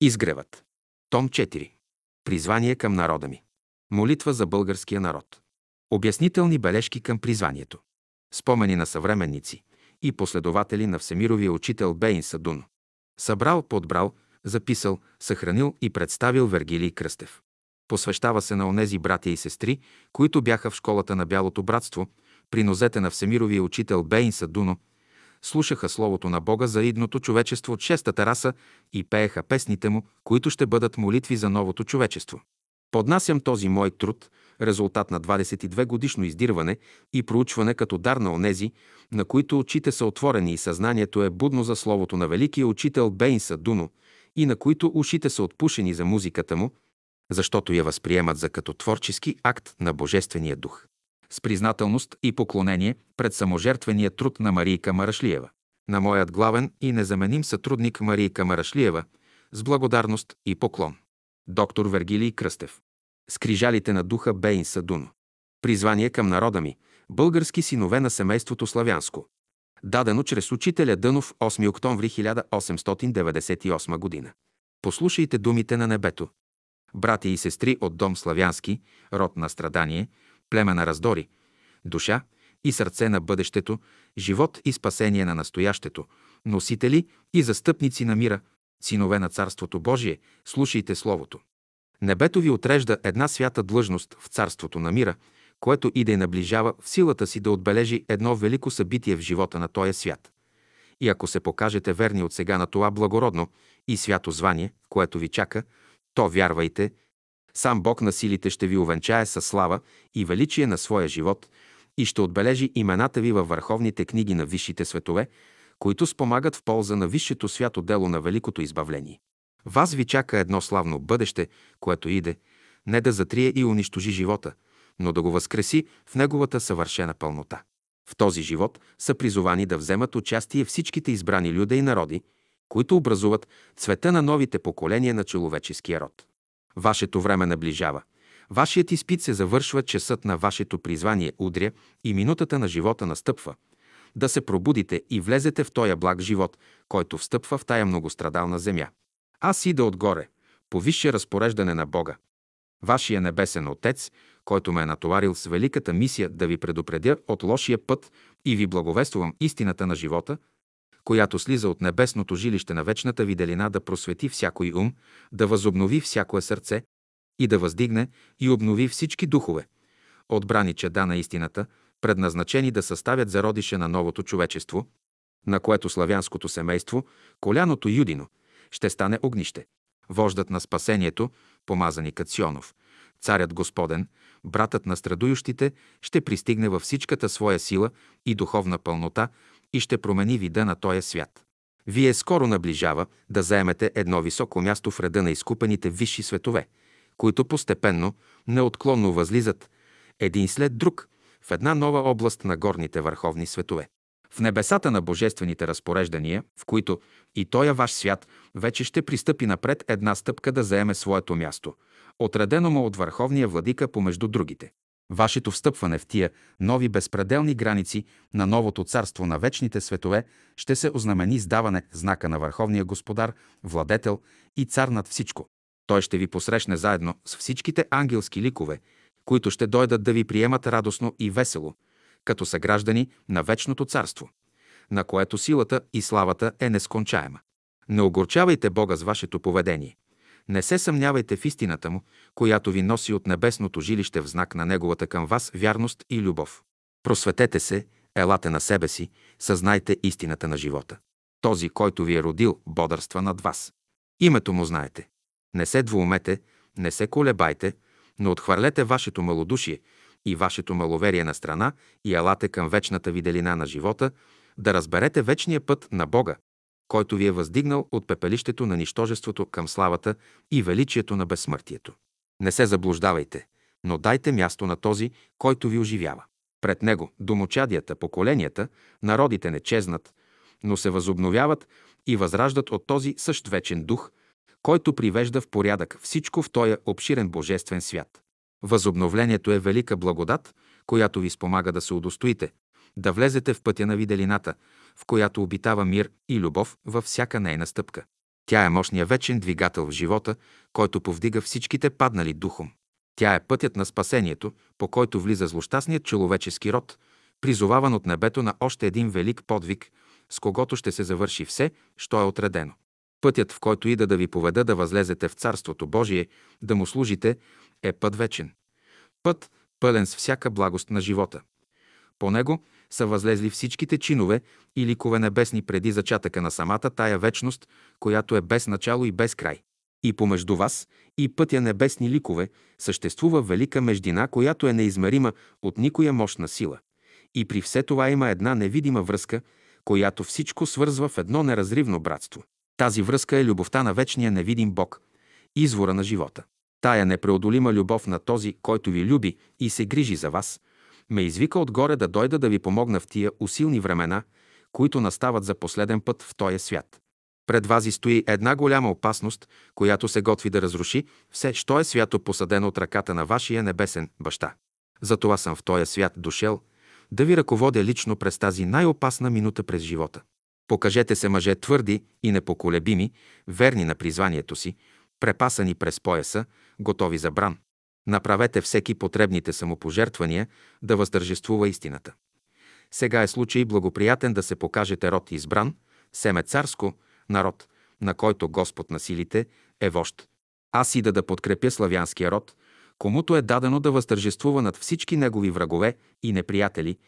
Изгревът. Том 4. Призвание към народа ми. Молитва за българския народ. Обяснителни бележки към призванието. Спомени на съвременници и последователи на всемировия учител Бейн Садун. Събрал, подбрал, записал, съхранил и представил Вергилий Кръстев. Посвещава се на онези братя и сестри, които бяха в школата на Бялото братство, при нозете на всемировия учител Бейн Садуно, слушаха Словото на Бога за идното човечество от шестата раса и пееха песните му, които ще бъдат молитви за новото човечество. Поднасям този мой труд, резултат на 22 годишно издирване и проучване като дар на онези, на които очите са отворени и съзнанието е будно за словото на великия учител Бейнса Дуно и на които ушите са отпушени за музиката му, защото я възприемат за като творчески акт на Божествения дух. С признателност и поклонение пред саможертвения труд на Марийка Марашлиева, на моят главен и незаменим сътрудник Марийка Марашлиева, с благодарност и поклон. Доктор Вергилий Кръстев. Скрижалите на духа Бейн Садуно. Призвание към народа ми. Български синове на семейството Славянско. Дадено чрез учителя Дънов 8 октомври 1898 година. Послушайте думите на небето. Брати и сестри от дом Славянски, род на страдание, племе на раздори, душа и сърце на бъдещето, живот и спасение на настоящето, носители и застъпници на мира, синове на Царството Божие, слушайте Словото. Небето ви отрежда една свята длъжност в Царството на мира, което и да я наближава в силата си да отбележи едно велико събитие в живота на този свят. И ако се покажете верни от сега на това благородно и свято звание, което ви чака, то вярвайте, сам Бог на силите ще ви увенчае със слава и величие на своя живот и ще отбележи имената ви във върховните книги на висшите светове, които спомагат в полза на висшето свято дело на великото избавление. Вас ви чака едно славно бъдеще, което иде, не да затрие и унищожи живота, но да го възкреси в неговата съвършена пълнота. В този живот са призовани да вземат участие всичките избрани люда и народи, които образуват цвета на новите поколения на човеческия род. Вашето време наближава. Вашият изпит се завършва, часът на вашето призвание удря и минутата на живота настъпва. Да се пробудите и влезете в този благ живот, който встъпва в тая многострадална земя. Аз ида отгоре, по висше разпореждане на Бога. Вашия небесен Отец, който ме е натоварил с великата мисия да ви предупредя от лошия път и ви благовествувам истината на живота, която слиза от небесното жилище на вечната виделина да просвети всякой ум, да възобнови всякое сърце и да въздигне и обнови всички духове, отбрани чеда на истината, предназначени да съставят зародише на новото човечество, на което славянското семейство, коляното юдино, ще стане огнище. Вождът на спасението, помазани Кационов, царят Господен, братът на страдующите, ще пристигне във всичката своя сила и духовна пълнота и ще промени вида на този свят. Вие скоро наближава да заемете едно високо място в реда на изкупените висши светове, които постепенно, неотклонно възлизат един след друг в една нова област на горните върховни светове. В небесата на божествените разпореждания, в които и тоя ваш свят вече ще пристъпи напред една стъпка да заеме своето място, отредено му от върховния владика помежду другите. Вашето встъпване в тия нови безпределни граници на новото царство на вечните светове ще се ознамени с даване знака на Върховния Господар, Владетел и Цар над всичко. Той ще ви посрещне заедно с всичките ангелски ликове, които ще дойдат да ви приемат радостно и весело, като са граждани на вечното царство, на което силата и славата е нескончаема. Не огорчавайте Бога с вашето поведение. Не се съмнявайте в истината му, която ви носи от небесното жилище в знак на неговата към вас вярност и любов. Просветете се, елате на себе си, съзнайте истината на живота. Този, който ви е родил, бодърства над вас. Името му знаете. Не се двоумете, не се колебайте, но отхвърлете вашето малодушие и вашето маловерие на страна и елате към вечната виделина на живота, да разберете вечния път на Бога, който ви е въздигнал от пепелището на нищожеството към славата и величието на безсмъртието. Не се заблуждавайте, но дайте място на този, който ви оживява. Пред него домочадията, поколенията, народите не чезнат, но се възобновяват и възраждат от този същ вечен дух, който привежда в порядък всичко в този обширен божествен свят. Възобновлението е велика благодат, която ви спомага да се удостоите, да влезете в пътя на виделината, в която обитава мир и любов във всяка нейна стъпка. Тя е мощния вечен двигател в живота, който повдига всичките паднали духом. Тя е пътят на спасението, по който влиза злощастният човечески род, призоваван от небето на още един велик подвиг, с когото ще се завърши все, що е отредено. Пътят, в който ида да ви поведа да възлезете в Царството Божие, да му служите, е път вечен. Път, пълен с всяка благост на живота. По него са възлезли всичките чинове и ликове небесни преди зачатъка на самата тая вечност, която е без начало и без край. И помежду вас и пътя небесни ликове съществува велика междина, която е неизмерима от никоя мощна сила. И при все това има една невидима връзка, която всичко свързва в едно неразривно братство. Тази връзка е любовта на вечния невидим Бог, извора на живота. Тая непреодолима любов на този, който ви люби и се грижи за вас, ме извика отгоре да дойда да ви помогна в тия усилни времена, които настават за последен път в този свят. Пред вас стои една голяма опасност, която се готви да разруши все, що е свято посадено от ръката на вашия небесен баща. Затова съм в този свят дошел, да ви ръководя лично през тази най-опасна минута през живота. Покажете се мъже твърди и непоколебими, верни на призванието си, препасани през пояса, готови за бран. Направете всеки потребните самопожертвания да въздържествува истината. Сега е случай благоприятен да се покажете род избран, семе царско, народ, на който Господ на силите е вожд. Аз и да да подкрепя славянския род, комуто е дадено да възтържествува над всички негови врагове и неприятели,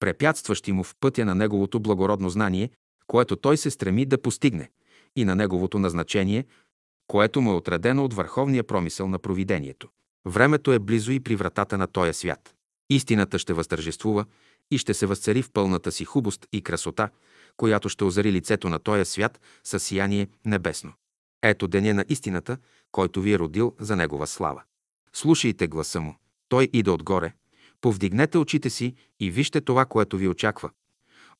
препятстващи му в пътя на неговото благородно знание, което той се стреми да постигне, и на неговото назначение, което му е отредено от върховния промисъл на провидението. Времето е близо и при вратата на този свят. Истината ще възтържествува и ще се възцари в пълната си хубост и красота, която ще озари лицето на този свят със сияние небесно. Ето деня на истината, който ви е родил за негова слава. Слушайте гласа му. Той иде отгоре. Повдигнете очите си и вижте това, което ви очаква.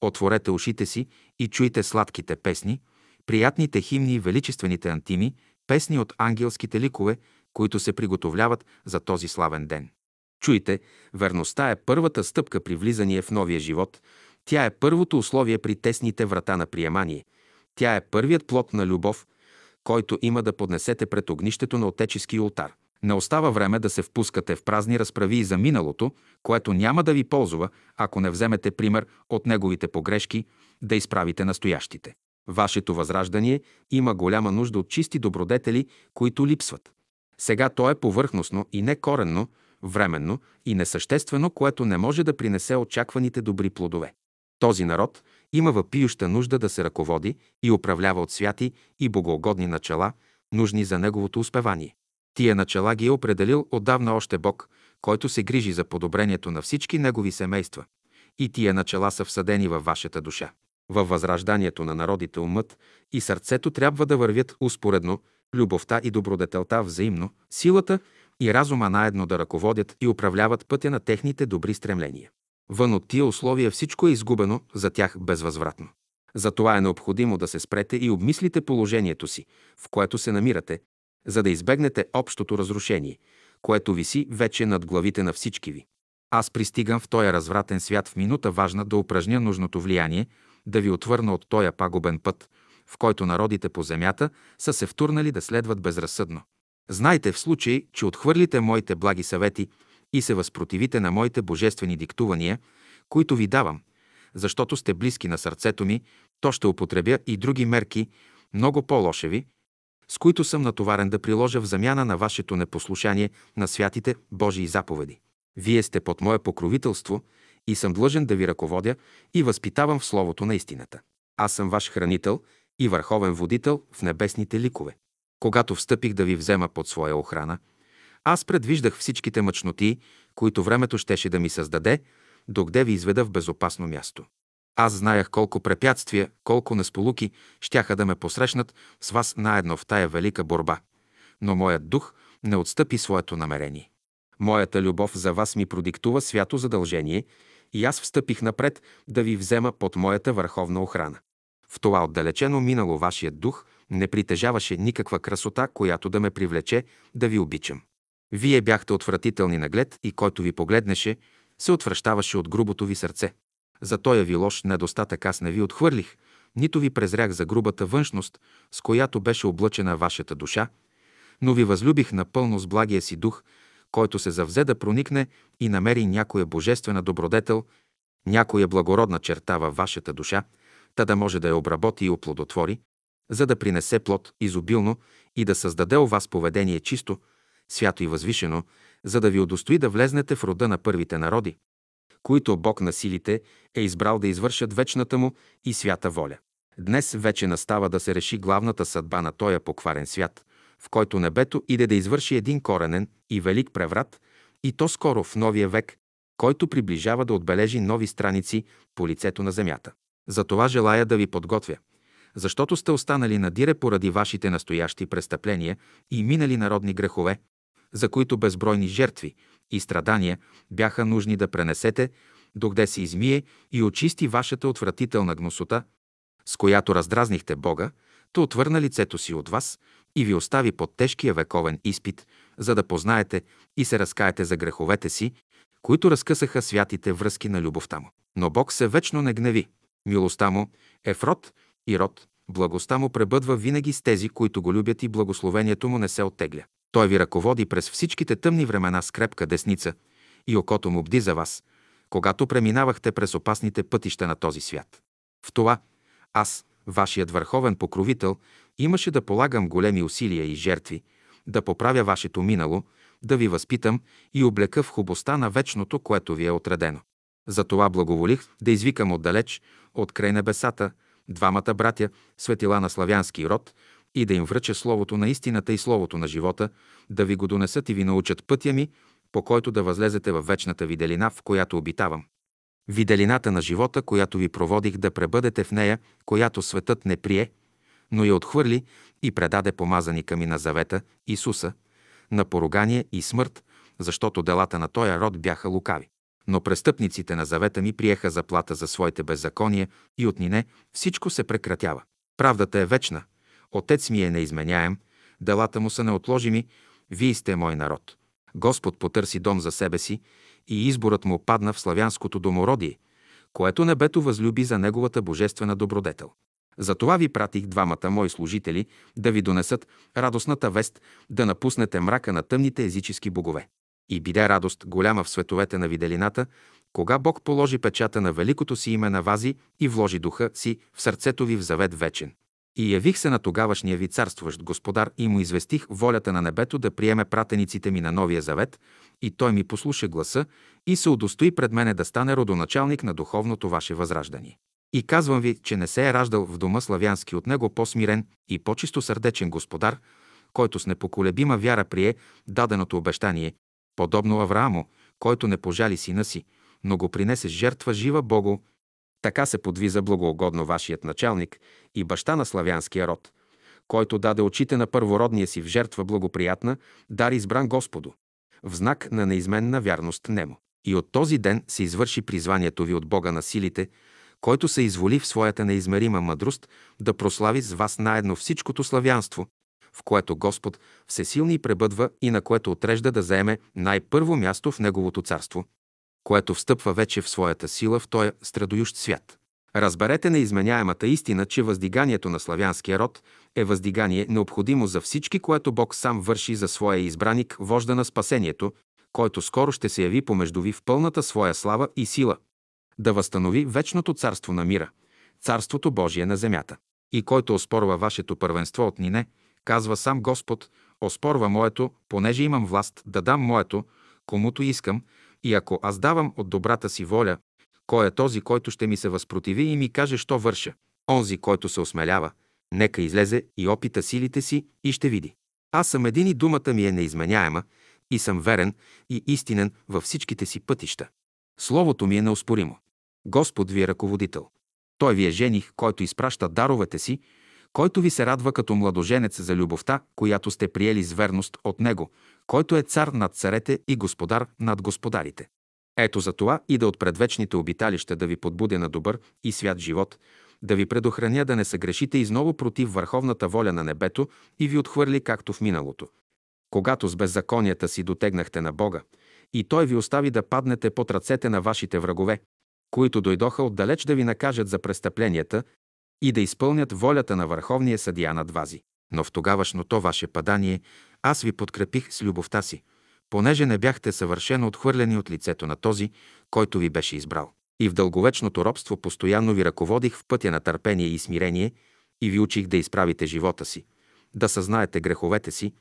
Отворете ушите си и чуйте сладките песни, приятните химни и величествените антими, песни от ангелските ликове, които се приготовляват за този славен ден. Чуйте, верността е първата стъпка при влизание в новия живот. Тя е първото условие при тесните врата на приемание. Тя е първият плод на любов, който има да поднесете пред огнището на отечески ултар. Не остава време да се впускате в празни разправи за миналото, което няма да ви ползва, ако не вземете пример от неговите погрешки, да изправите настоящите. Вашето възраждане има голяма нужда от чисти добродетели, които липсват. Сега то е повърхностно и не коренно, временно и несъществено, което не може да принесе очакваните добри плодове. Този народ има въпиюща нужда да се ръководи и управлява от святи и богоугодни начала, нужни за неговото успевание. Тия начала ги е определил отдавна още Бог, който се грижи за подобрението на всички негови семейства. И тия начала са всъдени във вашата душа. Във възражданието на народите умът и сърцето трябва да вървят успоредно, любовта и добродетелта взаимно, силата и разума наедно да ръководят и управляват пътя на техните добри стремления. Вън от тия условия всичко е изгубено за тях безвъзвратно. Затова е необходимо да се спрете и обмислите положението си, в което се намирате, за да избегнете общото разрушение, което виси вече над главите на всички ви. Аз пристигам в този развратен свят в минута важна да упражня нужното влияние, да ви отвърна от този пагубен път, в който народите по земята са се втурнали да следват безразсъдно. Знайте в случай, че отхвърлите моите благи съвети и се възпротивите на моите божествени диктувания, които ви давам, защото сте близки на сърцето ми, то ще употребя и други мерки, много по-лошеви, с които съм натоварен да приложа в замяна на вашето непослушание на святите Божии заповеди. Вие сте под мое покровителство и съм длъжен да ви ръководя и възпитавам в словото на истината. Аз съм ваш хранител и върховен водител в небесните ликове. Когато встъпих да ви взема под своя охрана, аз предвиждах всичките мъчноти, които времето щеше да ми създаде, докъде ви изведа в безопасно място. Аз знаях колко препятствия, колко несполуки щяха да ме посрещнат с вас наедно в тая велика борба. Но моят дух не отстъпи своето намерение. Моята любов за вас ми продиктува свято задължение и аз встъпих напред да ви взема под моята върховна охрана. В това отдалечено минало вашият дух не притежаваше никаква красота, която да ме привлече да ви обичам. Вие бяхте отвратителни наглед и който ви погледнеше, се отвръщаваше от грубото ви сърце. За тоя ви лош недостатък аз не ви отхвърлих, нито ви презрях за грубата външност, с която беше облъчена вашата душа, но ви възлюбих напълно с благия си дух, който се завзе да проникне и намери някоя божествена добродетел, някоя благородна черта във вашата душа, та да може да я обработи и оплодотвори, за да принесе плод изобилно и да създаде у вас поведение чисто, свято и възвишено, за да ви удостои да влезнете в рода на първите народи, които Бог на силите е избрал да извършат вечната му и свята воля. Днес вече настава да се реши главната съдба на тоя покварен свят, в който небето иде да извърши един коренен и велик преврат, и то скоро в новия век, който приближава да отбележи нови страници по лицето на земята. Затова желая да ви подготвя, защото сте останали на дире поради вашите настоящи престъпления и минали народни грехове, за които безбройни жертви и страдания бяха нужни да пренесете, докъде се измие и очисти вашата отвратителна гносота, с която раздразнихте Бога, то отвърна лицето си от вас и ви остави под тежкия вековен изпит, за да познаете и се разкаете за греховете си, които разкъсаха святите връзки на любовта му. Но Бог се вечно не гневи. Милостта му е в род и род. Благостта му пребъдва винаги с тези, които го любят и благословението му не се оттегля. Той ви ръководи през всичките тъмни времена с крепка десница и окото му бди за вас, когато преминавахте през опасните пътища на този свят. В това аз, вашият върховен покровител, имаше да полагам големи усилия и жертви, да поправя вашето минало, да ви възпитам и облека в хубостта на вечното, което ви е отредено. Затова благоволих да извикам отдалеч, от край небесата, двамата братя, светила на славянски род, и да им връча Словото на истината и Словото на живота, да ви го донесат и ви научат пътя ми, по който да възлезете в вечната виделина, в която обитавам. Виделината на живота, която ви проводих да пребъдете в нея, която светът не прие, но я отхвърли и предаде помазаника ми на завета, Исуса, на поругание и смърт, защото делата на този род бяха лукави. Но престъпниците на завета ми приеха заплата за своите беззакония и отнине всичко се прекратява. Правдата е вечна, Отец ми е неизменяем, делата му са неотложими, вие сте мой народ. Господ потърси дом за себе си и изборът му падна в славянското домородие, което небето възлюби за неговата божествена добродетел. Затова ви пратих двамата мои служители да ви донесат радостната вест да напуснете мрака на тъмните езически богове. И биде радост голяма в световете на виделината, кога Бог положи печата на великото си име на вази и вложи духа си в сърцето ви в завет вечен. И явих се на тогавашния ви царстващ господар и му известих волята на небето да приеме пратениците ми на Новия завет, и той ми послуша гласа и се удостои пред мене да стане родоначалник на духовното ваше възраждане. И казвам ви, че не се е раждал в дома славянски от него по-смирен и по-чисто сърдечен господар, който с непоколебима вяра прие даденото обещание, подобно Аврааму, който не пожали сина си, но го принесе жертва жива Богу така се подвиза благоугодно вашият началник и баща на славянския род, който даде очите на първородния си в жертва благоприятна, дар избран Господу, в знак на неизменна вярност Немо. И от този ден се извърши призванието ви от Бога на силите, който се изволи в своята неизмерима мъдрост да прослави с вас наедно всичкото славянство, в което Господ всесилни пребъдва и на което отрежда да заеме най-първо място в Неговото царство, което встъпва вече в своята сила в този страдоющ свят. Разберете неизменяемата истина, че въздиганието на славянския род е въздигание необходимо за всички, което Бог сам върши за своя избраник, вожда на спасението, който скоро ще се яви помежду ви в пълната своя слава и сила, да възстанови вечното царство на мира, царството Божие на земята. И който оспорва вашето първенство от нине, казва сам Господ, оспорва моето, понеже имам власт да дам моето, комуто искам, и ако аз давам от добрата си воля, кой е този, който ще ми се възпротиви и ми каже, що върша? Онзи, който се осмелява, нека излезе и опита силите си и ще види. Аз съм един и думата ми е неизменяема и съм верен и истинен във всичките си пътища. Словото ми е неоспоримо. Господ ви е ръководител. Той ви е жених, който изпраща даровете си, който ви се радва като младоженец за любовта, която сте приели с верност от Него, който е цар над царете и господар над господарите. Ето за това и да от предвечните обиталища да ви подбудя на добър и свят живот, да ви предохраня да не съгрешите изново против върховната воля на небето и ви отхвърли както в миналото. Когато с беззаконията си дотегнахте на Бога, и Той ви остави да паднете под ръцете на вашите врагове, които дойдоха отдалеч да ви накажат за престъпленията и да изпълнят волята на Върховния съдия над Вази. Но в тогавашното ваше падание аз ви подкрепих с любовта си, понеже не бяхте съвършено отхвърлени от лицето на този, който ви беше избрал. И в дълговечното робство постоянно ви ръководих в пътя на търпение и смирение и ви учих да изправите живота си, да съзнаете греховете си,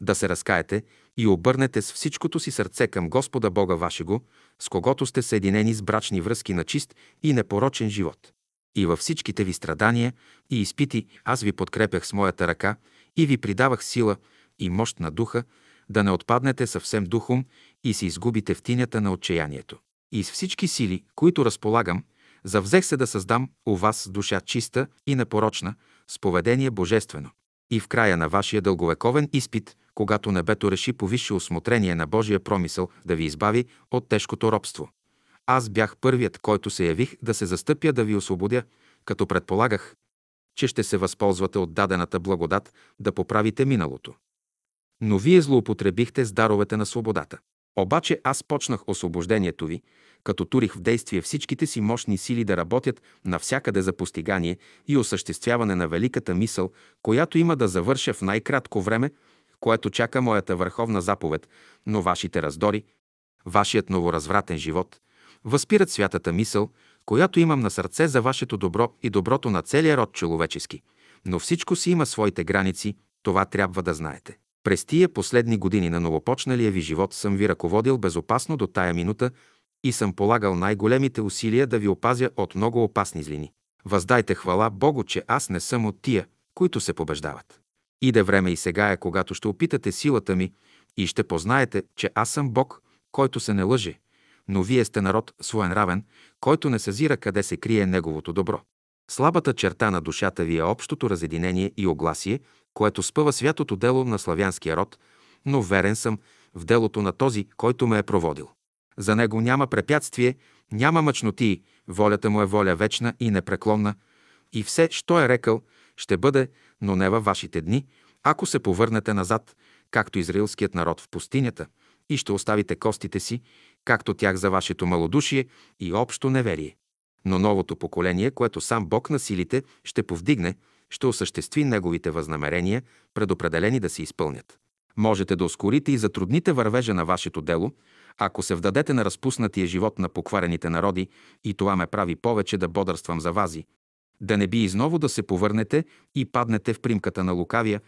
да се разкаете и обърнете с всичкото си сърце към Господа Бога вашего, с когото сте съединени с брачни връзки на чист и непорочен живот. И във всичките ви страдания и изпити аз ви подкрепях с моята ръка и ви придавах сила и мощ на духа, да не отпаднете съвсем духом и се изгубите в тинята на отчаянието. И с всички сили, които разполагам, завзех се да създам у вас душа чиста и непорочна, с поведение божествено. И в края на вашия дълговековен изпит, когато небето реши по висше осмотрение на Божия промисъл да ви избави от тежкото робство. Аз бях първият, който се явих да се застъпя да ви освободя, като предполагах, че ще се възползвате от дадената благодат да поправите миналото. Но вие злоупотребихте с даровете на свободата. Обаче аз почнах освобождението ви, като турих в действие всичките си мощни сили да работят навсякъде за постигание и осъществяване на великата мисъл, която има да завърша в най-кратко време, което чака моята върховна заповед, но вашите раздори, вашият новоразвратен живот, възпират святата мисъл, която имам на сърце за вашето добро и доброто на целия род човечески. Но всичко си има своите граници, това трябва да знаете. През тия последни години на новопочналия ви живот съм ви ръководил безопасно до тая минута и съм полагал най-големите усилия да ви опазя от много опасни злини. Въздайте хвала Богу, че аз не съм от тия, които се побеждават. Иде време и сега е, когато ще опитате силата ми и ще познаете, че аз съм Бог, който се не лъже, но вие сте народ своенравен, който не съзира къде се крие неговото добро. Слабата черта на душата ви е общото разединение и огласие, което спъва святото дело на славянския род, но верен съм в делото на този, който ме е проводил. За него няма препятствие, няма мъчноти, волята му е воля вечна и непреклонна, и все, що е рекал, ще бъде, но не във вашите дни, ако се повърнете назад, както израилският народ в пустинята, и ще оставите костите си, както тях за вашето малодушие и общо неверие. Но новото поколение, което сам Бог на силите ще повдигне, ще осъществи неговите възнамерения, предопределени да се изпълнят. Можете да ускорите и затрудните вървежа на вашето дело, ако се вдадете на разпуснатия живот на покварените народи, и това ме прави повече да бодърствам за вази, да не би изново да се повърнете и паднете в примката на лукавия,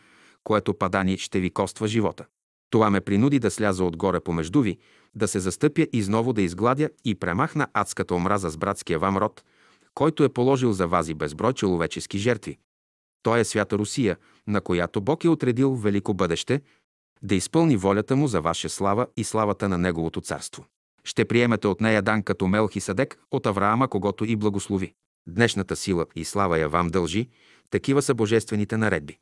което падани ще ви коства живота. Това ме принуди да сляза отгоре помежду ви, да се застъпя изново да изгладя и премахна адската омраза с братския вам род, който е положил за вази безброй човечески жертви. Той е свята Русия, на която Бог е отредил велико бъдеще, да изпълни волята му за ваша слава и славата на Неговото царство. Ще приемете от нея дан като Мелхи Садек от Авраама, когато и благослови. Днешната сила и слава я вам дължи, такива са божествените наредби.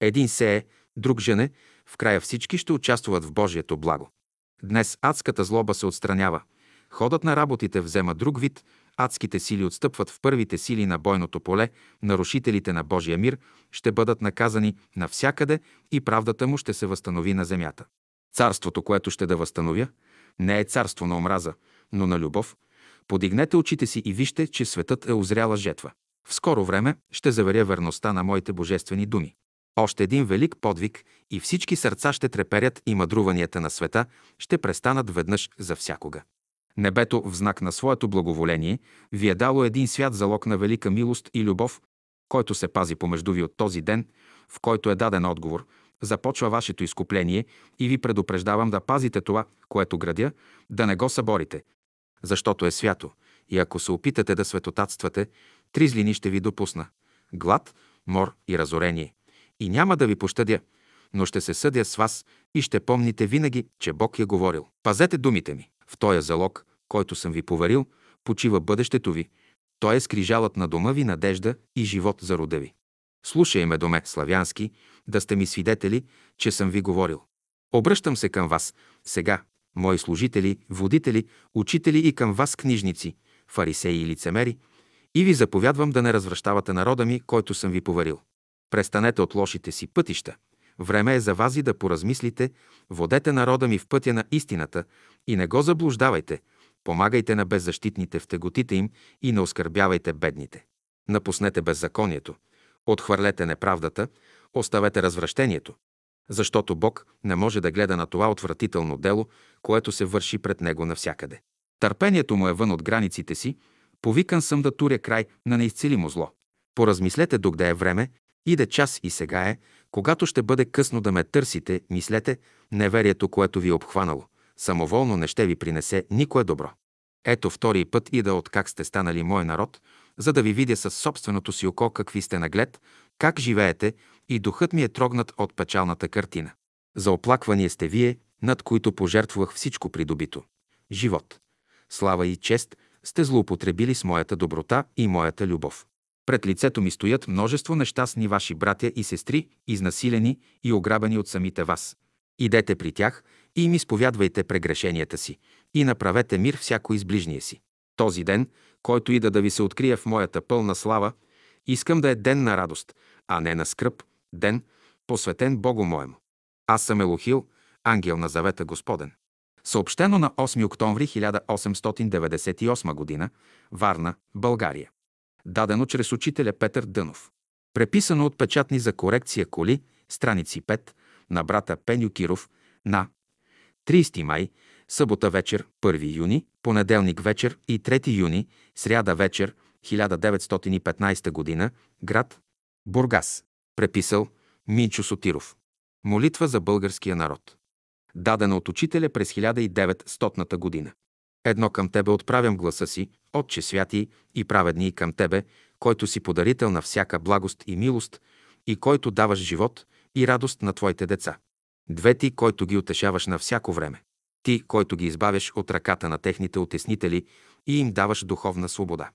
Един сее, друг жене, в края всички ще участват в Божието благо. Днес адската злоба се отстранява. Ходът на работите взема друг вид, адските сили отстъпват в първите сили на бойното поле, нарушителите на Божия мир ще бъдат наказани навсякъде и правдата му ще се възстанови на земята. Царството, което ще да възстановя, не е царство на омраза, но на любов. Подигнете очите си и вижте, че светът е озряла жетва. В скоро време ще заверя верността на моите божествени думи. Още един велик подвиг и всички сърца ще треперят и мъдруванията на света ще престанат веднъж за всякога. Небето в знак на своето благоволение ви е дало един свят залог на велика милост и любов, който се пази помежду ви от този ден, в който е даден отговор, започва вашето изкупление и ви предупреждавам да пазите това, което градя, да не го съборите, защото е свято. И ако се опитате да светотатствате, три злини ще ви допусна – глад, мор и разорение. И няма да ви пощадя, но ще се съдя с вас и ще помните винаги, че Бог е говорил. Пазете думите ми. В този залог, който съм ви поверил, почива бъдещето ви. Той е скрижалът на дома ви надежда и живот за рода ви. Слушай ме, доме, славянски, да сте ми свидетели, че съм ви говорил. Обръщам се към вас, сега, мои служители, водители, учители и към вас, книжници, фарисеи и лицемери, и ви заповядвам да не развръщавате народа ми, който съм ви поверил. Престанете от лошите си пътища. Време е за вас и да поразмислите, водете народа ми в пътя на истината и не го заблуждавайте, помагайте на беззащитните в теготите им и не оскърбявайте бедните. Напуснете беззаконието, отхвърлете неправдата, оставете развращението, защото Бог не може да гледа на това отвратително дело, което се върши пред Него навсякъде. Търпението му е вън от границите си, повикан съм да туря край на неизцелимо зло. Поразмислете докъде е време, иде час и сега е, когато ще бъде късно да ме търсите, мислете, неверието, което ви е обхванало, самоволно не ще ви принесе никое добро. Ето втори път ида от как сте станали мой народ, за да ви видя със собственото си око какви сте наглед, как живеете и духът ми е трогнат от печалната картина. За оплаквание сте вие, над които пожертвувах всичко придобито. Живот, слава и чест сте злоупотребили с моята доброта и моята любов. Пред лицето ми стоят множество нещастни ваши братя и сестри, изнасилени и ограбени от самите вас. Идете при тях и им изповядвайте прегрешенията си и направете мир всяко изближние си. Този ден, който ида да ви се открие в моята пълна слава, искам да е ден на радост, а не на скръп, ден, посветен Богу моему. Аз съм Елохил, ангел на завета Господен. Съобщено на 8 октомври 1898 г. Варна, България. Дадено чрез учителя Петър Дънов. Преписано от печатни за корекция коли, страници 5, на брата Пеню Киров, на 30 май, събота вечер, 1 юни, понеделник вечер и 3 юни, сряда вечер, 1915 г., град Бургас. Преписал Минчо Сотиров. Молитва за българския народ. Дадена от учителя през 1900 година. Едно към Тебе отправям гласа си, Отче святи и праведни и към Тебе, който си подарител на всяка благост и милост и който даваш живот и радост на Твоите деца. Две Ти, който ги утешаваш на всяко време. Ти, който ги избавяш от ръката на техните отеснители и им даваш духовна свобода.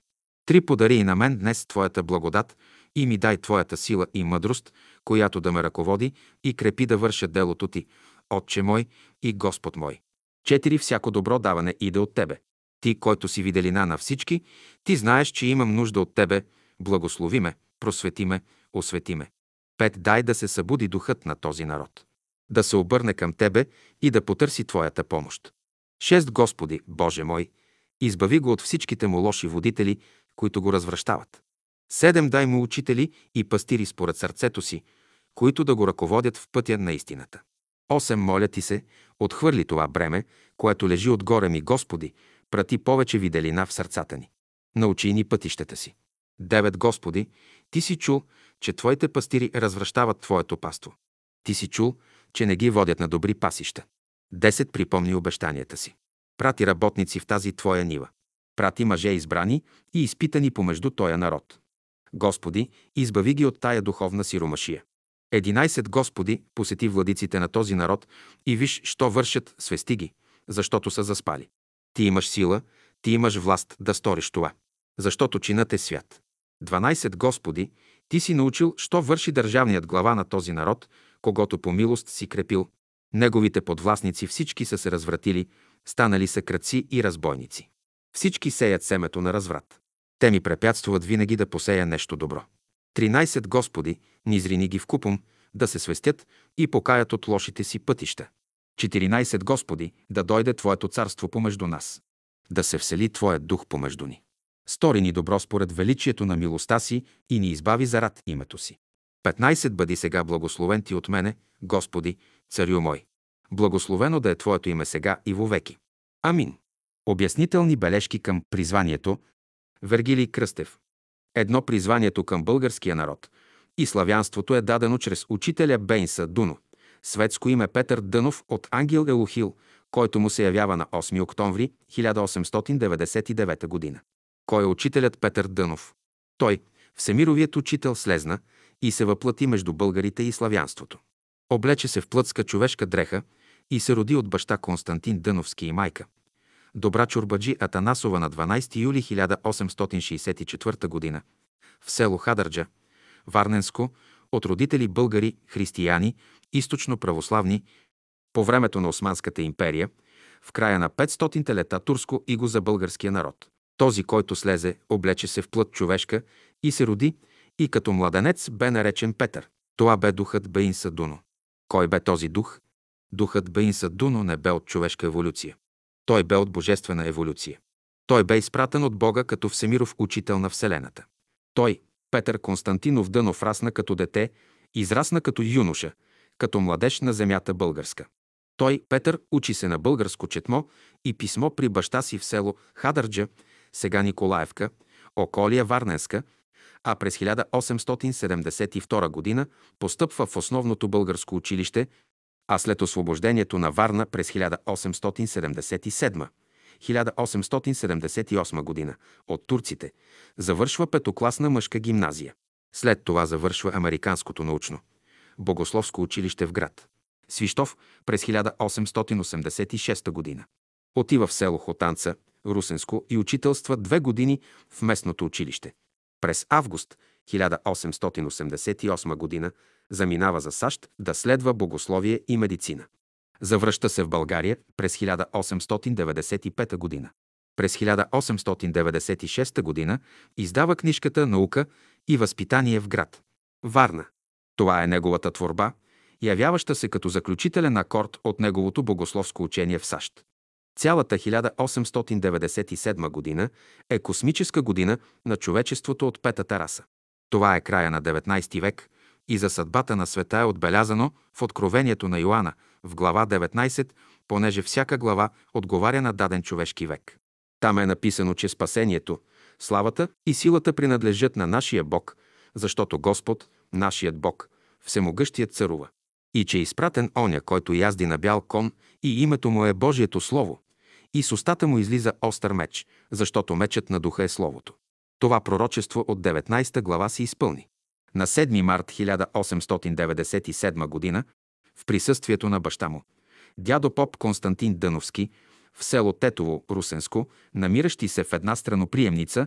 Три подари и на мен днес Твоята благодат и ми дай Твоята сила и мъдрост, която да ме ръководи и крепи да върша делото Ти, Отче мой и Господ мой. Четири всяко добро даване иде от Тебе. Ти, който си виделина на всички, Ти знаеш, че имам нужда от Тебе, благослови ме, просвети ме, освети ме. Пет, дай да се събуди духът на този народ. Да се обърне към Тебе и да потърси Твоята помощ. Шест, Господи, Боже мой, избави го от всичките му лоши водители, които го развръщават. Седем, дай му учители и пастири според сърцето си, които да го ръководят в пътя на истината. Осем, моля ти се, отхвърли това бреме, което лежи отгоре ми, Господи, прати повече виделина в сърцата ни. Научи ни пътищата си. Девет, Господи, ти си чул, че твоите пастири развръщават твоето паство. Ти си чул, че не ги водят на добри пасища. Десет, припомни обещанията си. Прати работници в тази твоя нива. Прати мъже избрани и изпитани помежду тоя народ. Господи, избави ги от тая духовна сиромашия. Единайсет Господи посети владиците на този народ и виж, що вършат, свести ги, защото са заспали. Ти имаш сила, ти имаш власт да сториш това, защото чинът е свят. 12 Господи, ти си научил, що върши държавният глава на този народ, когато по милост си крепил. Неговите подвластници всички са се развратили, станали са кръци и разбойници. Всички сеят семето на разврат. Те ми препятствуват винаги да посея нещо добро. 13 Господи, низрини ги в купом, да се свестят и покаят от лошите си пътища. 14 Господи, да дойде Твоето царство помежду нас. Да се всели Твоят дух помежду ни. Стори ни добро според величието на милостта си и ни избави зарад името си. 15 Бъди сега благословен ти от мене, Господи, царю мой. Благословено да е Твоето име сега и вовеки. Амин. Обяснителни бележки към призванието. Вергилий Кръстев. Едно призванието към българския народ и славянството е дадено чрез учителя Бейнса Дуно, светско име Петър Дънов от Ангел Елохил, който му се явява на 8 октомври 1899 г. Кой е учителят Петър Дънов? Той, всемировият учител, слезна и се въплати между българите и славянството. Облече се в плътска човешка дреха и се роди от баща Константин Дъновски и майка. Добра Чурбаджи Атанасова на 12 юли 1864 г. в село Хадърджа, Варненско, от родители българи, християни, източно православни, по времето на Османската империя, в края на 500-те лета турско и го за българския народ. Този, който слезе, облече се в плът човешка и се роди, и като младенец бе наречен Петър. Това бе духът Бейнса Дуно. Кой бе този дух? Духът Бейнса Дуно не бе от човешка еволюция. Той бе от божествена еволюция. Той бе изпратен от Бога като всемиров учител на Вселената. Той, Петър Константинов Дънов расна като дете, израсна като юноша, като младеж на земята българска. Той, Петър, учи се на българско четмо и писмо при баща си в село Хадърджа, сега Николаевка, околия Варненска, а през 1872 г. постъпва в основното българско училище, а след освобождението на Варна през 1877 1878 година от турците, завършва петокласна мъжка гимназия. След това завършва Американското научно богословско училище в град. Свищов през 1886 година. Отива в село Хотанца, Русенско и учителства две години в местното училище. През август 1888 година заминава за САЩ да следва богословие и медицина. Завръща се в България през 1895 година. През 1896 година издава книжката «Наука и възпитание в град» Варна. Това е неговата творба, явяваща се като заключителен акорд от неговото богословско учение в САЩ. Цялата 1897 година е космическа година на човечеството от петата раса. Това е края на 19 век и за съдбата на света е отбелязано в Откровението на Йоанна в глава 19, понеже всяка глава отговаря на даден човешки век. Там е написано, че спасението, славата и силата принадлежат на нашия Бог, защото Господ, нашият Бог, всемогъщият царува. И че е изпратен оня, който язди на бял кон и името му е Божието Слово, и с устата му излиза остър меч, защото мечът на духа е Словото. Това пророчество от 19 глава се изпълни. На 7 март 1897 г. в присъствието на баща му, дядо поп Константин Дъновски, в село Тетово, Русенско, намиращи се в една страноприемница,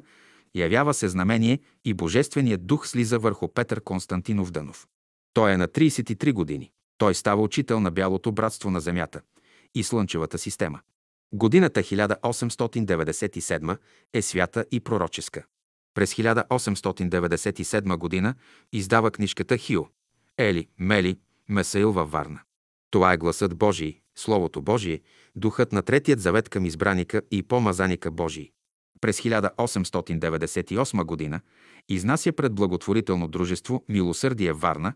явява се знамение и Божественият дух слиза върху Петър Константинов Дънов. Той е на 33 години. Той става учител на Бялото братство на Земята и Слънчевата система. Годината 1897 е свята и пророческа. През 1897 година издава книжката Хио, Ели, Мели, Месаил във Варна. Това е гласът Божий, Словото Божие, духът на Третият завет към избраника и помазаника Божий. През 1898 година изнася пред благотворително дружество Милосърдие Варна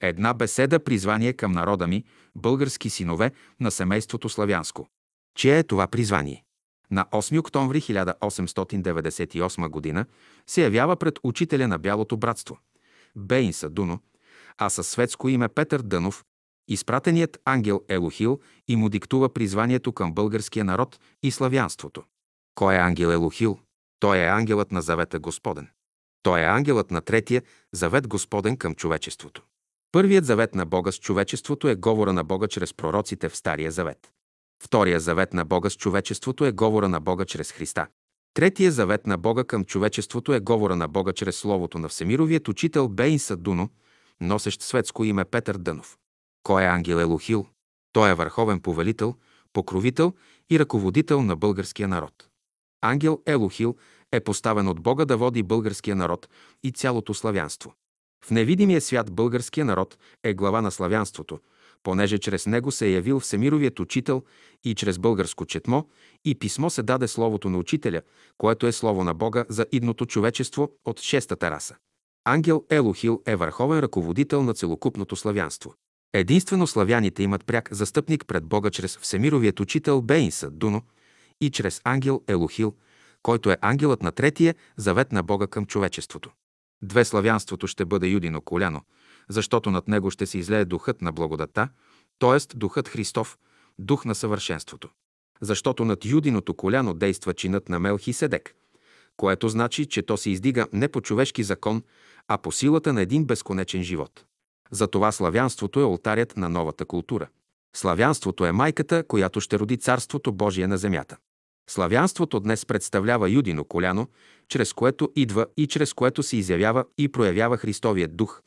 една беседа призвание към народа ми, български синове на семейството Славянско. Чие е това призвание? На 8 октомври 1898 г. се явява пред учителя на Бялото братство, Бейн Садуно, а със светско име Петър Дънов, изпратеният ангел Елохил и му диктува призванието към българския народ и славянството. Кой е ангел Елохил? Той е ангелът на завета Господен. Той е ангелът на третия завет Господен към човечеството. Първият завет на Бога с човечеството е говора на Бога чрез пророците в Стария завет. Втория завет на Бога с човечеството е говора на Бога чрез Христа. Третия завет на Бога към човечеството е говора на Бога чрез Словото на Всемировият учител Бейн Садуно, носещ светско име Петър Дънов. Кой е ангел Елохил? Той е върховен повелител, покровител и ръководител на българския народ. Ангел Елохил е поставен от Бога да води българския народ и цялото славянство. В невидимия свят българския народ е глава на славянството, понеже чрез него се е явил Всемировият учител и чрез българско четмо и писмо се даде Словото на учителя, което е Слово на Бога за идното човечество от шестата раса. Ангел Елохил е върховен ръководител на целокупното славянство. Единствено славяните имат пряк застъпник пред Бога чрез Всемировият учител Бейнса Дуно и чрез ангел Елохил, който е ангелът на третия завет на Бога към човечеството. Две славянството ще бъде юдино коляно, защото над него ще се излее духът на благодата, т.е. духът Христов, дух на съвършенството. Защото над юдиното коляно действа чинът на Мелхиседек, което значи, че то се издига не по човешки закон, а по силата на един безконечен живот. Затова славянството е алтарят на новата култура. Славянството е майката, която ще роди Царството Божие на земята. Славянството днес представлява юдино коляно, чрез което идва и чрез което се изявява и проявява Христовият дух,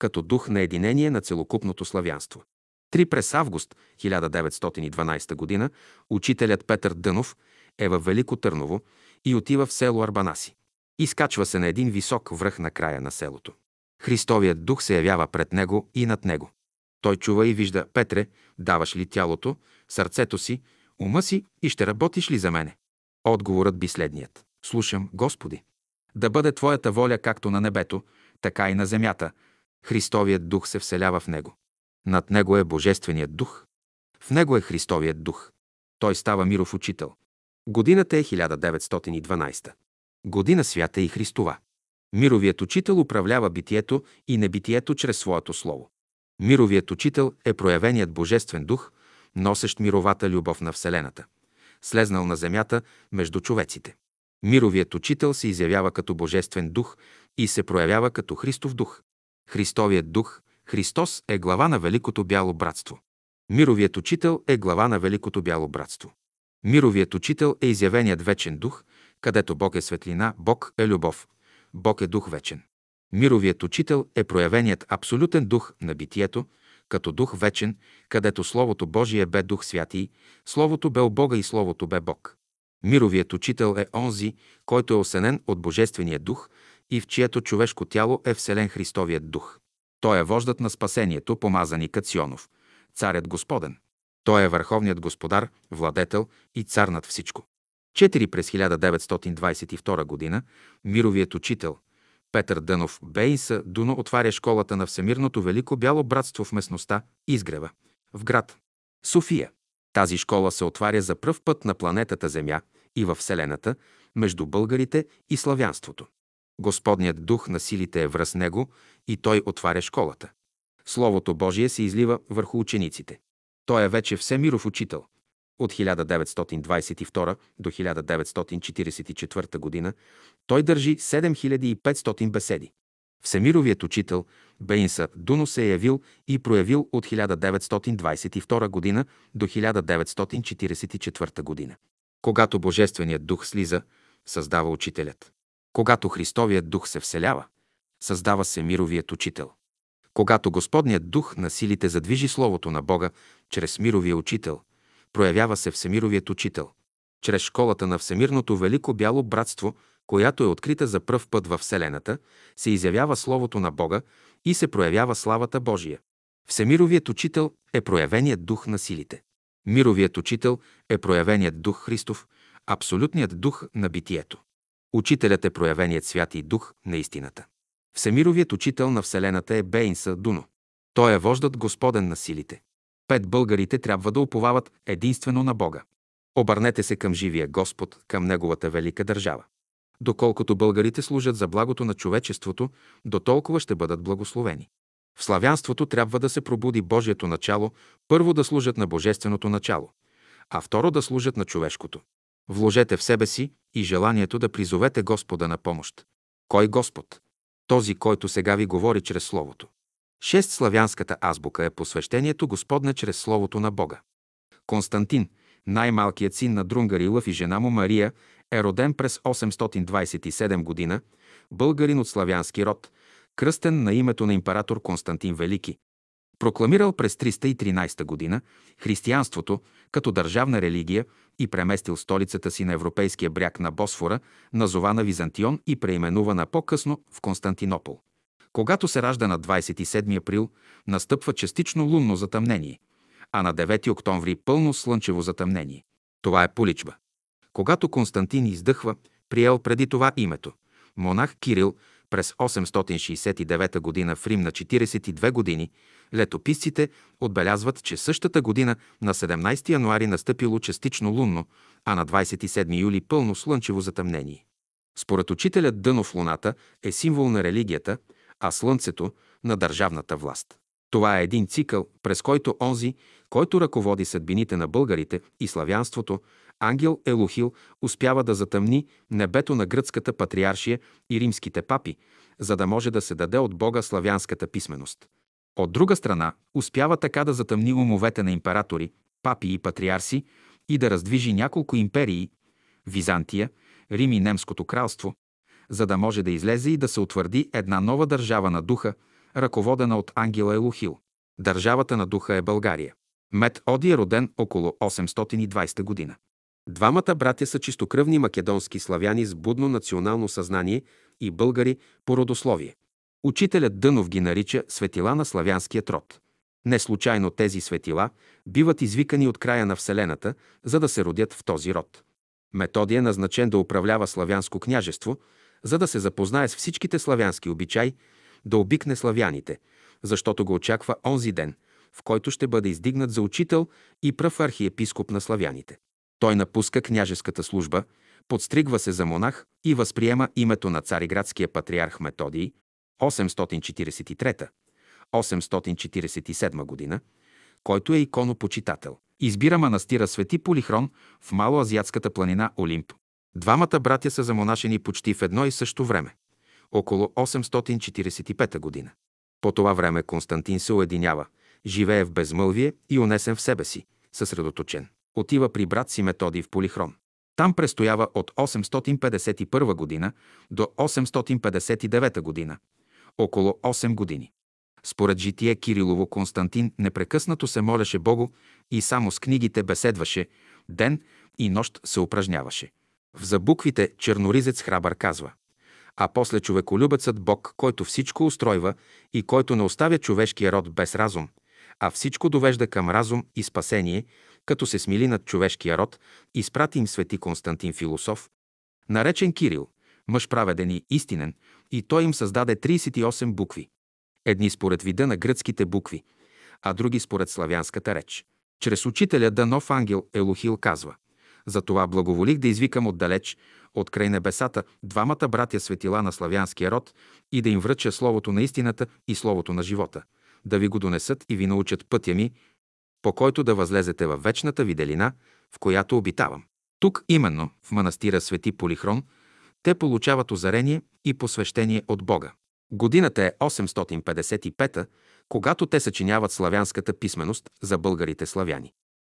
като дух на единение на целокупното славянство. Три през август 1912 г. учителят Петър Дънов е във Велико Търново и отива в село Арбанаси. Изкачва се на един висок връх на края на селото. Христовият дух се явява пред него и над него. Той чува и вижда, Петре, даваш ли тялото, сърцето си, ума си и ще работиш ли за мене? Отговорът би следният. Слушам, Господи. Да бъде Твоята воля както на небето, така и на земята. Христовият дух се вселява в него. Над него е Божественият дух. В него е Христовият дух. Той става миров учител. Годината е 1912. Година свята и Христова. Мировият учител управлява битието и небитието чрез своето слово. Мировият учител е проявеният Божествен дух, носещ мировата любов на Вселената, слезнал на земята между човеците. Мировият учител се изявява като Божествен дух и се проявява като Христов дух. Христовият дух, Христос е глава на Великото бяло братство. Мировият учител е глава на Великото бяло братство. Мировият учител е изявеният вечен дух, където Бог е светлина, Бог е любов, Бог е дух вечен. Мировият учител е проявеният абсолютен дух на битието, като дух вечен, където Словото Божие бе дух святий, Словото бе Бога и Словото бе Бог. Мировият учител е онзи, който е осенен от Божествения дух и в чието човешко тяло е вселен Христовият дух. Той е вождат на спасението, помазани Кационов, царят Господен. Той е върховният господар, владетел и цар над всичко. 4 през 1922 г. мировият учител Петър Дънов Бейнса Дуно отваря школата на Всемирното Велико Бяло братство в местността Изгрева, в град София. Тази школа се отваря за пръв път на планетата Земя и във Вселената, между българите и славянството. Господният дух на силите е връз него и той отваря школата. Словото Божие се излива върху учениците. Той е вече всемиров учител. От 1922 до 1944 г. той държи 7500 беседи. Всемировият учител Бейнса Дуно се е явил и проявил от 1922 г. до 1944 г. Когато Божественият дух слиза, създава учителят. Когато Христовият дух се вселява, създава се мировият учител. Когато Господният дух на силите задвижи Словото на Бога чрез мировия учител, проявява се Всемировият учител. Чрез школата на Всемирното Велико Бяло Братство, която е открита за пръв път във Вселената, се изявява Словото на Бога и се проявява славата Божия. Всемировият учител е проявеният дух на силите. Мировият учител е проявеният дух Христов, абсолютният дух на битието. Учителят е проявеният святий дух на истината. Всемировият учител на Вселената е Бейнса Дуно. Той е вождат Господен на силите. Пет българите трябва да уповават единствено на Бога. Обърнете се към живия Господ, към Неговата велика държава. Доколкото българите служат за благото на човечеството, до толкова ще бъдат благословени. В славянството трябва да се пробуди Божието начало, първо да служат на Божественото начало, а второ да служат на човешкото. Вложете в себе си и желанието да призовете Господа на помощ. Кой Господ? Този, който сега ви говори чрез Словото. Шест славянската азбука е посвещението Господне чрез Словото на Бога. Константин, най-малкият син на Друнгар Лъв и жена му Мария, е роден през 827 година, българин от славянски род, кръстен на името на император Константин Велики. Прокламирал през 313 година християнството като държавна религия и преместил столицата си на европейския бряг на Босфора, назована Византион и преименувана по-късно в Константинопол. Когато се ражда на 27 април, настъпва частично лунно затъмнение, а на 9 октомври пълно слънчево затъмнение. Това е поличба. Когато Константин издъхва, приел преди това името. Монах Кирил през 869 г. в Рим на 42 години, летописците отбелязват, че същата година на 17 януари настъпило частично лунно, а на 27 юли пълно слънчево затъмнение. Според учителят Дънов луната е символ на религията, а слънцето – на държавната власт. Това е един цикъл, през който онзи, който ръководи съдбините на българите и славянството, ангел Елохил успява да затъмни небето на гръцката патриаршия и римските папи, за да може да се даде от Бога славянската писменост. От друга страна, успява така да затъмни умовете на императори, папи и патриарси и да раздвижи няколко империи – Византия, Рим и Немското кралство, за да може да излезе и да се утвърди една нова държава на духа, ръководена от ангела Елохил. Държавата на духа е България. Мет Оди е роден около 820 година. Двамата братя са чистокръвни македонски славяни с будно национално съзнание и българи по родословие. Учителят Дънов ги нарича светила на славянския род. Не случайно тези светила биват извикани от края на Вселената, за да се родят в този род. Методия е назначен да управлява славянско княжество, за да се запознае с всичките славянски обичаи да обикне славяните, защото го очаква онзи ден, в който ще бъде издигнат за учител и пръв архиепископ на славяните. Той напуска княжеската служба, подстригва се за монах и възприема името на цариградския патриарх Методий 843-847 година, който е иконопочитател. Избира манастира Свети Полихрон в малоазиатската планина Олимп. Двамата братя са замонашени почти в едно и също време, около 845 година. По това време Константин се уединява, живее в безмълвие и унесен в себе си, съсредоточен. Отива при брат си Методий в Полихрон. Там престоява от 851 година до 859 година, около 8 години. Според житие Кирилово Константин непрекъснато се молеше Богу и само с книгите беседваше, ден и нощ се упражняваше. В забуквите черноризец храбър казва а после човеколюбецът Бог, който всичко устройва и който не оставя човешкия род без разум, а всичко довежда към разум и спасение, като се смили над човешкия род, изпрати им свети Константин Философ, наречен Кирил, мъж праведен и истинен, и той им създаде 38 букви. Едни според вида на гръцките букви, а други според славянската реч. Чрез учителя Данов ангел Елохил казва «Затова благоволих да извикам отдалеч, от край небесата, двамата братя светила на славянския род и да им връча Словото на истината и Словото на живота, да ви го донесат и ви научат пътя ми, по който да възлезете във вечната виделина, в която обитавам. Тук именно, в манастира Свети Полихрон, те получават озарение и посвещение от Бога. Годината е 855 когато те съчиняват славянската писменост за българите славяни.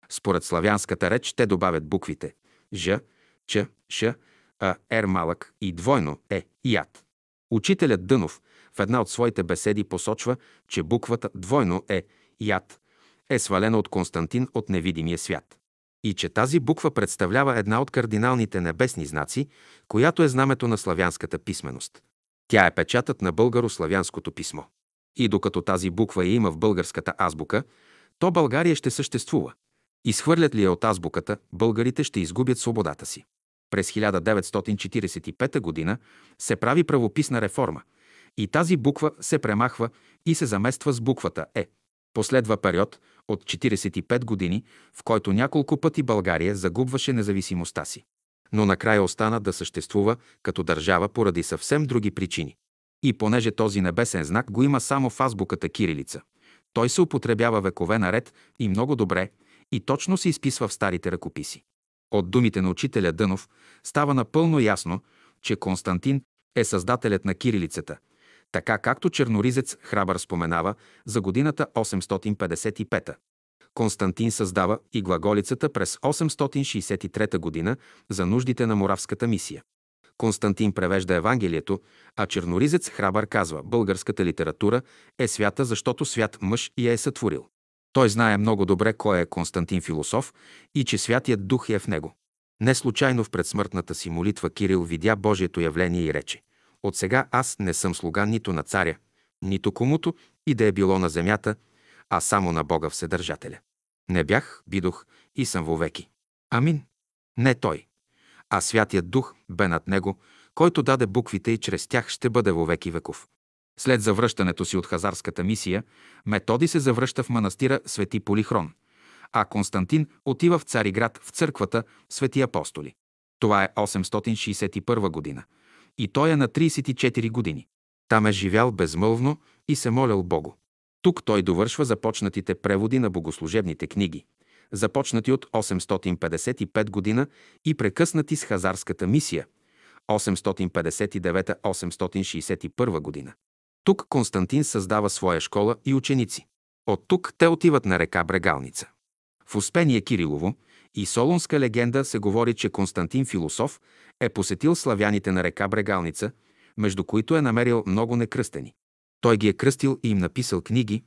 Според славянската реч те добавят буквите Ж, Ч, Ш, А, Р малък и двойно Е, Яд. Учителят Дънов в една от своите беседи посочва, че буквата двойно Е, Яд е свалена от Константин от невидимия свят. И че тази буква представлява една от кардиналните небесни знаци, която е знамето на славянската писменост. Тя е печатът на българо-славянското писмо. И докато тази буква я има в българската азбука, то България ще съществува. Изхвърлят ли я от азбуката, българите ще изгубят свободата си. През 1945 г. се прави правописна реформа и тази буква се премахва и се замества с буквата Е. Последва период от 45 години, в който няколко пъти България загубваше независимостта си. Но накрая остана да съществува като държава поради съвсем други причини. И понеже този небесен знак го има само в азбуката кирилица, той се употребява векове наред и много добре и точно се изписва в старите ръкописи. От думите на учителя Дънов става напълно ясно, че Константин е създателят на кирилицата, така както черноризец Храбър споменава за годината 855. Константин създава и глаголицата през 863 година за нуждите на Моравската мисия. Константин превежда Евангелието, а черноризец Храбър казва «Българската литература е свята, защото свят мъж я е сътворил». Той знае много добре кой е Константин Философ и че Святият Дух е в него. Не случайно в предсмъртната си молитва Кирил видя Божието явление и рече «От сега аз не съм слуга нито на царя, нито комуто и да е било на земята, а само на Бога Вседържателя. Не бях, бидох и съм вовеки. Амин. Не той, а Святият Дух бе над него, който даде буквите и чрез тях ще бъде вовеки веков. След завръщането си от хазарската мисия, Методи се завръща в манастира Свети Полихрон, а Константин отива в Цариград в църквата Свети Апостоли. Това е 861 година и той е на 34 години. Там е живял безмълвно и се молял Богу. Тук той довършва започнатите преводи на богослужебните книги, започнати от 855 година и прекъснати с хазарската мисия 859-861 година. Тук Константин създава своя школа и ученици. От тук те отиват на река Брегалница. В Успение Кирилово и Солунска легенда се говори, че Константин Философ е посетил славяните на река Брегалница, между които е намерил много некръстени. Той ги е кръстил и им написал книги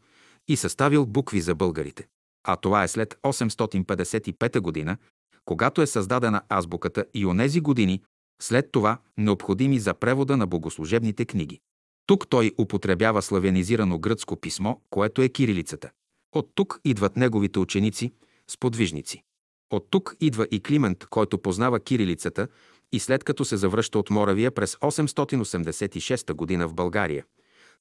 и съставил букви за българите. А това е след 855 година, когато е създадена азбуката и онези години, след това необходими за превода на богослужебните книги. Тук той употребява славянизирано гръцко писмо, което е кирилицата. От тук идват неговите ученици, сподвижници. От тук идва и Климент, който познава кирилицата и след като се завръща от Моравия през 886 година в България,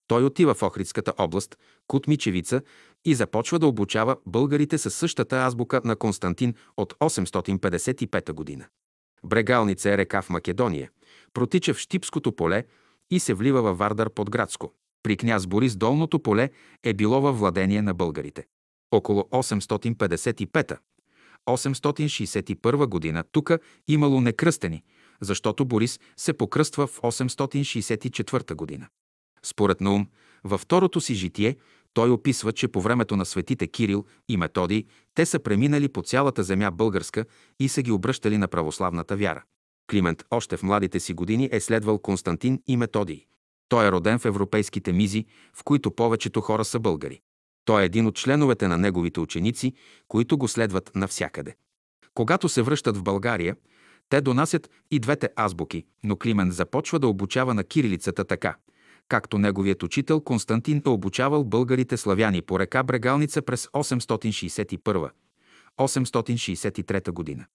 Той отива в Охридската област, Кут Мичевица и започва да обучава българите със същата азбука на Константин от 855 година. Брегалница е река в Македония, протича в Штипското поле и се влива във Вардар под Градско. При княз Борис Долното поле е било във владение на българите. Около 855-861 година тука имало некръстени, защото Борис се покръства в 864 година. Според Наум, във второто си житие той описва, че по времето на светите Кирил и Методий те са преминали по цялата земя българска и са ги обръщали на православната вяра. Климент още в младите си години е следвал Константин и Методий. Той е роден в европейските мизи, в които повечето хора са българи. Той е един от членовете на неговите ученици, които го следват навсякъде. Когато се връщат в България, те донасят и двете азбуки, но Климент започва да обучава на кирилицата така, както неговият учител Константин е обучавал българите славяни по река Брегалница през 861-863 година.